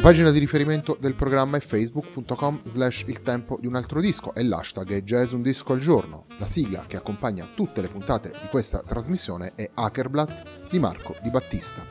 La pagina di riferimento del programma è facebook.com slash il tempo di un altro disco e l'hashtag è jazz un disco al giorno. La sigla che accompagna tutte le puntate di questa trasmissione è Hackerblatt di Marco Di Battista.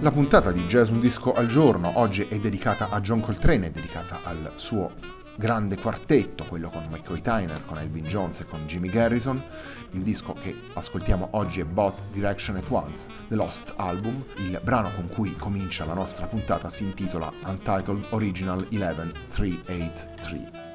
La puntata di Jazz Un Disco al Giorno oggi è dedicata a John Coltrane, è dedicata al suo grande quartetto, quello con McCoy Tyner, con Elvin Jones e con Jimmy Garrison. Il disco che ascoltiamo oggi è Both Direction at Once, The Lost Album. Il brano con cui comincia la nostra puntata si intitola Untitled Original 11383.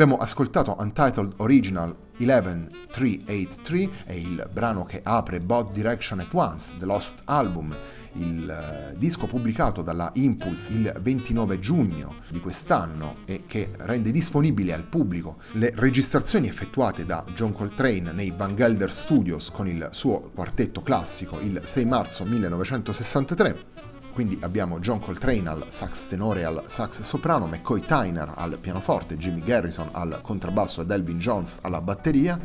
Abbiamo ascoltato Untitled Original 11383, è il brano che apre Both Direction at Once, The Lost Album, il eh, disco pubblicato dalla Impulse il 29 giugno di quest'anno e che rende disponibili al pubblico le registrazioni effettuate da John Coltrane nei Van Gelder Studios con il suo quartetto classico il 6 marzo 1963 quindi abbiamo John Coltrane al sax tenore e al sax soprano, McCoy Tyner al pianoforte, Jimmy Garrison al contrabbasso ed Elvin Jones alla batteria.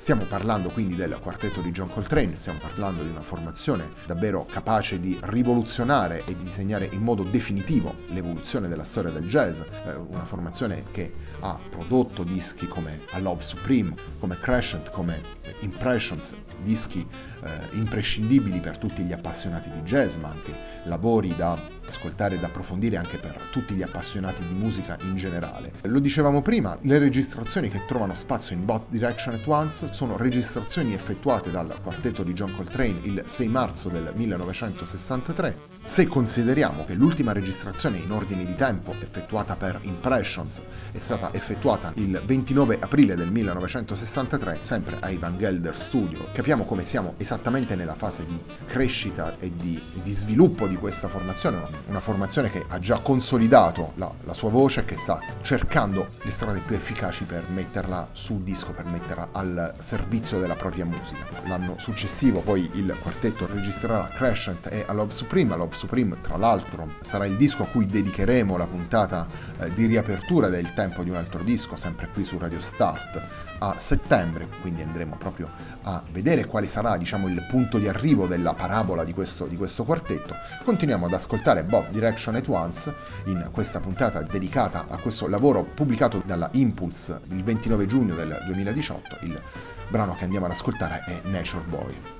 Stiamo parlando quindi del quartetto di John Coltrane, stiamo parlando di una formazione davvero capace di rivoluzionare e di disegnare in modo definitivo l'evoluzione della storia del jazz, eh, una formazione che ha prodotto dischi come A Love Supreme, come Crescent, come Impressions, dischi eh, imprescindibili per tutti gli appassionati di jazz, ma anche lavori da ascoltare e da approfondire anche per tutti gli appassionati di musica in generale. Lo dicevamo prima, le registrazioni che trovano spazio in Bot Direction at Once sono registrazioni effettuate dal quartetto di John Coltrane il 6 marzo del 1963 se consideriamo che l'ultima registrazione in ordine di tempo effettuata per Impressions è stata effettuata il 29 aprile del 1963, sempre ai Van Gelder Studio, capiamo come siamo esattamente nella fase di crescita e di, di sviluppo di questa formazione, una formazione che ha già consolidato la, la sua voce e che sta cercando le strade più efficaci per metterla su disco, per metterla al servizio della propria musica. L'anno successivo poi il quartetto registrerà Crescent e A Love Supreme, A Love Supreme, tra l'altro, sarà il disco a cui dedicheremo la puntata eh, di riapertura del tempo di un altro disco, sempre qui su Radio Start, a settembre, quindi andremo proprio a vedere quale sarà diciamo, il punto di arrivo della parabola di questo, di questo quartetto. Continuiamo ad ascoltare Bob Direction at Once in questa puntata dedicata a questo lavoro pubblicato dalla Impulse il 29 giugno del 2018. Il brano che andiamo ad ascoltare è Nature Boy.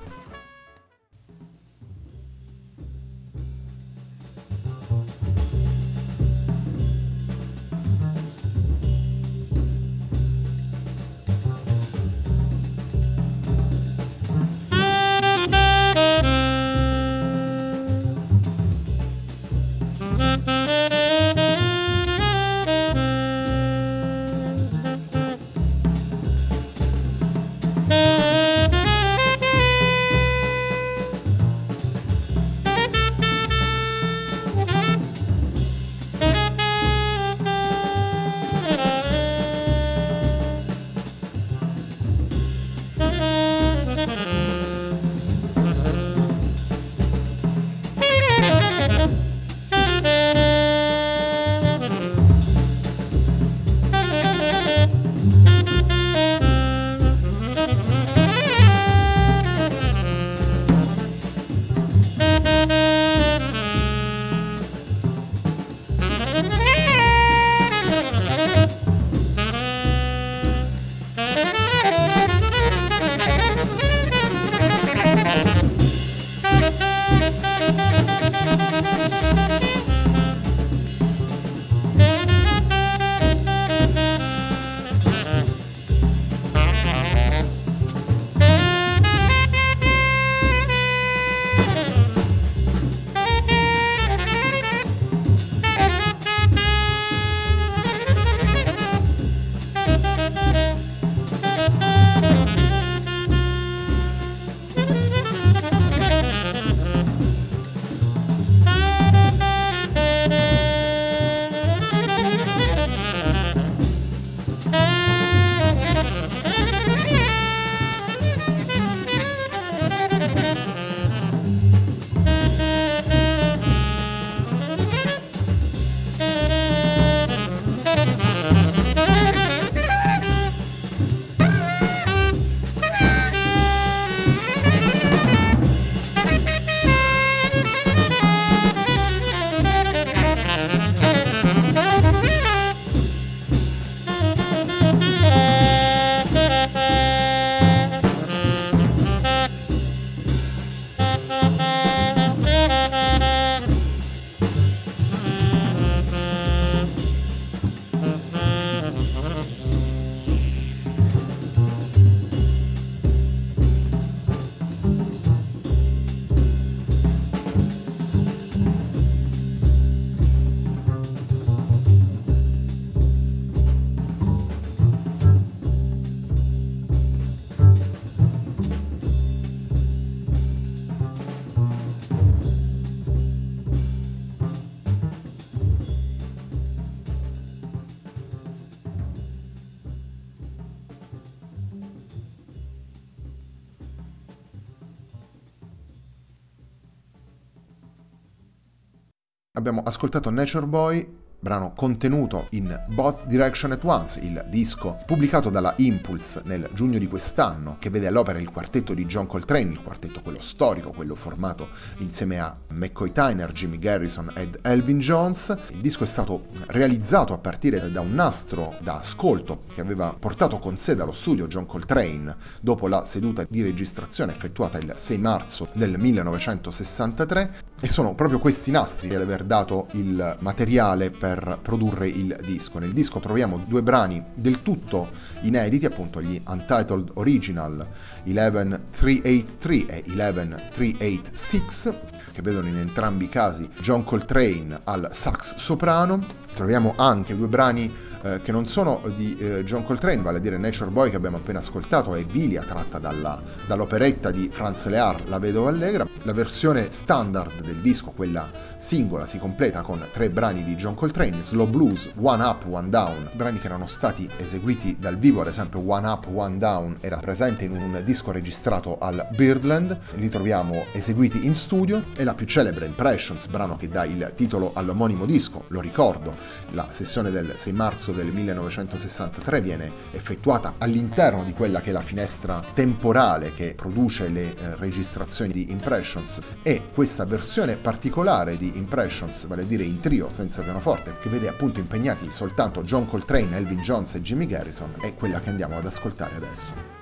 Abbiamo ascoltato Nature Boy brano contenuto in Both Direction at Once, il disco pubblicato dalla Impulse nel giugno di quest'anno, che vede all'opera il quartetto di John Coltrane, il quartetto quello storico, quello formato insieme a McCoy Tyner, Jimmy Garrison ed Elvin Jones. Il disco è stato realizzato a partire da un nastro da ascolto che aveva portato con sé dallo studio John Coltrane dopo la seduta di registrazione effettuata il 6 marzo del 1963 e sono proprio questi nastri ad aver dato il materiale per per produrre il disco. Nel disco troviamo due brani del tutto inediti, appunto gli Untitled Original 11383 e 11386, che vedono in entrambi i casi John Coltrane al sax soprano. Troviamo anche due brani eh, che non sono di eh, John Coltrane, vale a dire Nature Boy che abbiamo appena ascoltato, è Vilia tratta dalla, dall'operetta di Franz Lear, La Vedova Allegra. La versione standard del disco, quella singola, si completa con tre brani di John Coltrane, Slow Blues, One Up, One Down, brani che erano stati eseguiti dal vivo, ad esempio One Up, One Down era presente in un disco registrato al Birdland, li troviamo eseguiti in studio, e la più celebre Impressions, brano che dà il titolo all'omonimo disco, lo ricordo, la sessione del 6 marzo marzo del 1963 viene effettuata all'interno di quella che è la finestra temporale che produce le eh, registrazioni di Impressions e questa versione particolare di Impressions, vale a dire in trio senza pianoforte, che vede appunto impegnati soltanto John Coltrane, Elvin Jones e Jimmy Garrison, è quella che andiamo ad ascoltare adesso.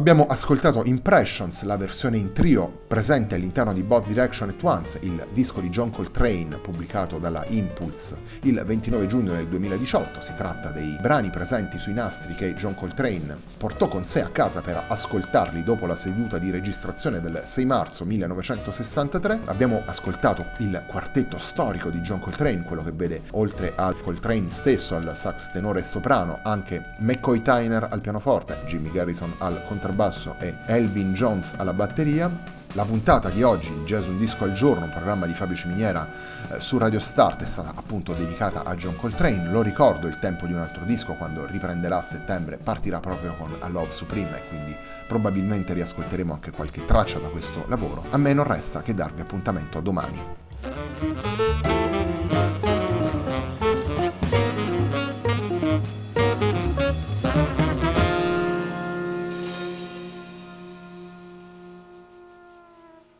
Abbiamo ascoltato Impressions, la versione in trio presente all'interno di Both Direction at Once, il disco di John Coltrane pubblicato dalla Impulse il 29 giugno del 2018. Si tratta dei brani presenti sui nastri che John Coltrane portò con sé a casa per ascoltarli dopo la seduta di registrazione del 6 marzo 1963. Abbiamo ascoltato il quartetto storico di John Coltrane, quello che vede oltre al Coltrane stesso, al sax tenore e soprano, anche McCoy Tyner al pianoforte, Jimmy Garrison al contratto contrabbasso e Elvin Jones alla batteria. La puntata di oggi, Jazz Un Disco al Giorno, un programma di Fabio Ciminiera eh, su Radio Start, è stata appunto dedicata a John Coltrane. Lo ricordo, il tempo di un altro disco, quando riprenderà a settembre, partirà proprio con A Love Supreme e quindi probabilmente riascolteremo anche qualche traccia da questo lavoro. A me non resta che darvi appuntamento domani.